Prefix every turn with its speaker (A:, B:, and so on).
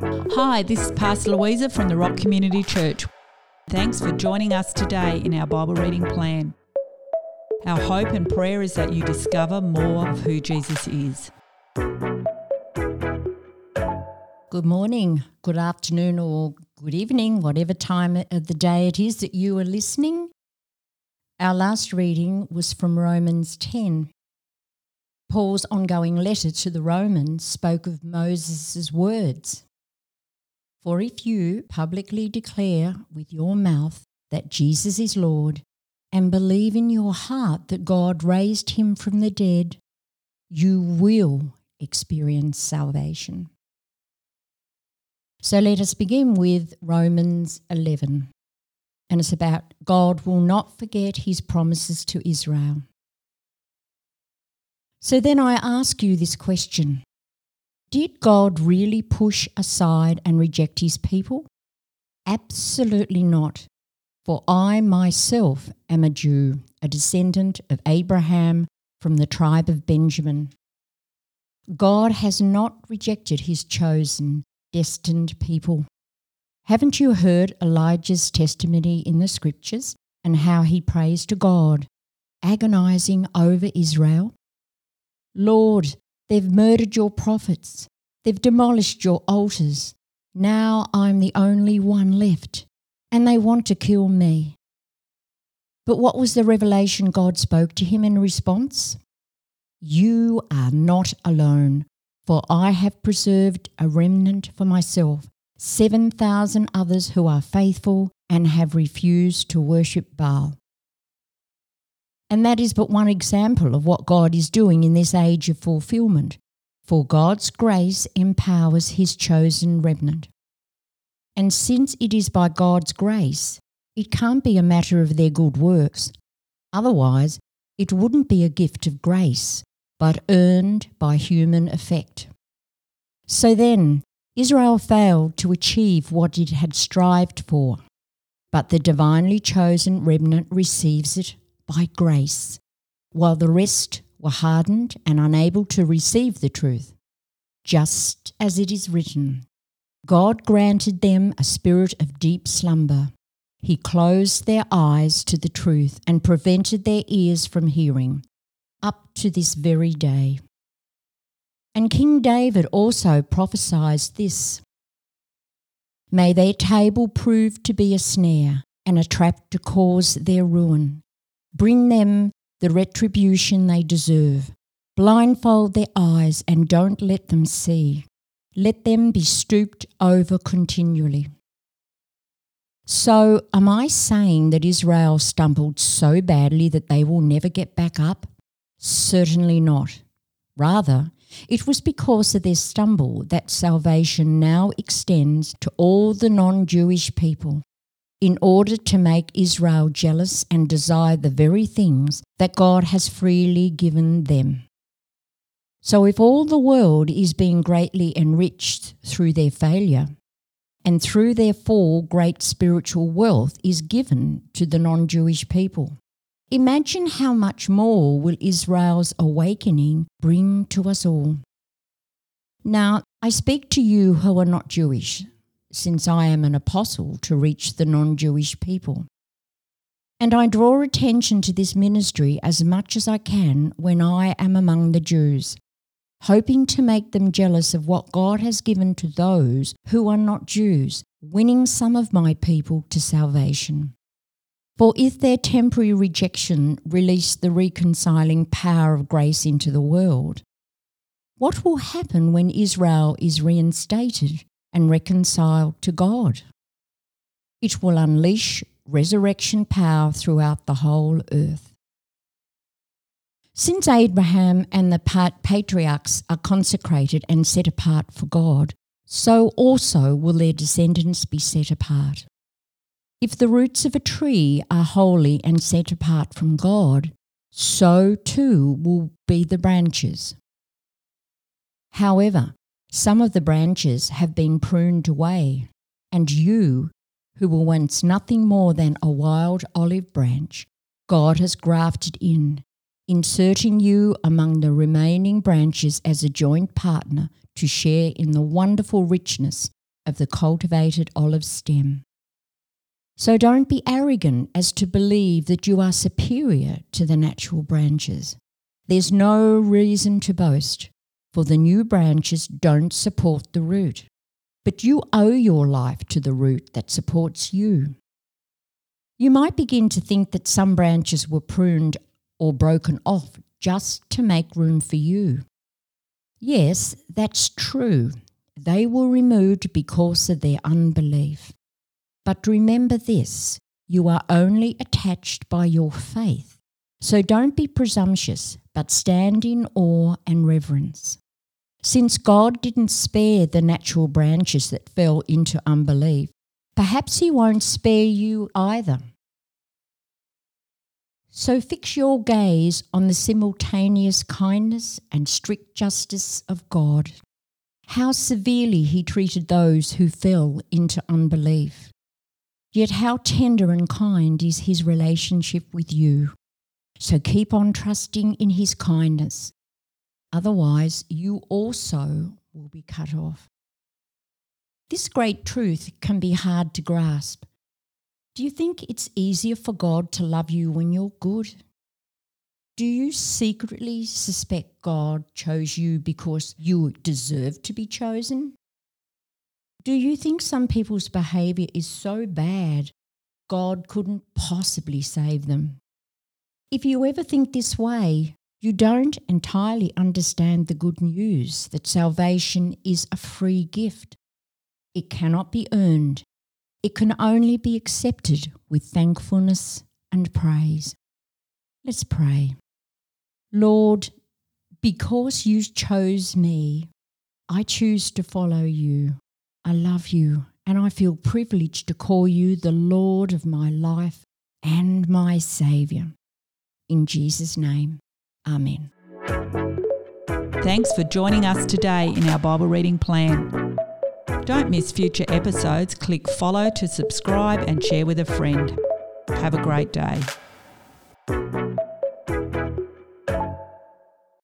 A: Hi, this is Pastor Louisa from the Rock Community Church. Thanks for joining us today in our Bible reading plan. Our hope and prayer is that you discover more of who Jesus is.
B: Good morning, good afternoon, or good evening, whatever time of the day it is that you are listening. Our last reading was from Romans 10. Paul's ongoing letter to the Romans spoke of Moses' words. For if you publicly declare with your mouth that Jesus is Lord and believe in your heart that God raised him from the dead, you will experience salvation. So let us begin with Romans 11. And it's about God will not forget his promises to Israel. So then I ask you this question Did God really push aside and reject his people? Absolutely not. For I myself am a Jew, a descendant of Abraham from the tribe of Benjamin. God has not rejected his chosen, destined people. Haven't you heard Elijah's testimony in the scriptures and how he prays to God, agonizing over Israel? Lord, they've murdered your prophets. They've demolished your altars. Now I'm the only one left, and they want to kill me. But what was the revelation God spoke to him in response? You are not alone, for I have preserved a remnant for myself, 7,000 others who are faithful and have refused to worship Baal. And that is but one example of what God is doing in this age of fulfillment. For God's grace empowers his chosen remnant. And since it is by God's grace, it can't be a matter of their good works. Otherwise, it wouldn't be a gift of grace, but earned by human effect. So then, Israel failed to achieve what it had strived for, but the divinely chosen remnant receives it by grace, while the rest were hardened and unable to receive the truth. Just as it is written, God granted them a spirit of deep slumber. He closed their eyes to the truth and prevented their ears from hearing, up to this very day. And King David also prophesied this May their table prove to be a snare and a trap to cause their ruin. Bring them the retribution they deserve. Blindfold their eyes and don't let them see. Let them be stooped over continually. So, am I saying that Israel stumbled so badly that they will never get back up? Certainly not. Rather, it was because of their stumble that salvation now extends to all the non Jewish people in order to make Israel jealous and desire the very things that God has freely given them. So, if all the world is being greatly enriched through their failure, and through their fall, great spiritual wealth is given to the non Jewish people, imagine how much more will Israel's awakening bring to us all. Now, I speak to you who are not Jewish, since I am an apostle to reach the non Jewish people. And I draw attention to this ministry as much as I can when I am among the Jews, hoping to make them jealous of what God has given to those who are not Jews, winning some of my people to salvation. For if their temporary rejection released the reconciling power of grace into the world, what will happen when Israel is reinstated and reconciled to God. It will unleash resurrection power throughout the whole earth. Since Abraham and the patriarchs are consecrated and set apart for God, so also will their descendants be set apart. If the roots of a tree are holy and set apart from God, so too will be the branches. However, some of the branches have been pruned away, and you, who were once nothing more than a wild olive branch, God has grafted in, inserting you among the remaining branches as a joint partner to share in the wonderful richness of the cultivated olive stem. So don't be arrogant as to believe that you are superior to the natural branches. There's no reason to boast, for the new branches don't support the root. But you owe your life to the root that supports you. You might begin to think that some branches were pruned or broken off just to make room for you. Yes, that's true. They were removed because of their unbelief. But remember this you are only attached by your faith. So don't be presumptuous, but stand in awe and reverence. Since God didn't spare the natural branches that fell into unbelief, perhaps He won't spare you either. So fix your gaze on the simultaneous kindness and strict justice of God. How severely He treated those who fell into unbelief. Yet how tender and kind is His relationship with you. So keep on trusting in His kindness. Otherwise, you also will be cut off. This great truth can be hard to grasp do you think it's easier for God to love you when you're good? Do you secretly suspect God chose you because you deserve to be chosen? Do you think some people's behaviour is so bad God couldn't possibly save them? If you ever think this way, you don't entirely understand the good news that salvation is a free gift. It cannot be earned it can only be accepted with thankfulness and praise. Let's pray. Lord, because you chose me, I choose to follow you. I love you and I feel privileged to call you the Lord of my life and my Saviour. In Jesus' name, Amen.
A: Thanks for joining us today in our Bible reading plan. Don't miss future episodes. Click follow to subscribe and share with a friend. Have a great day.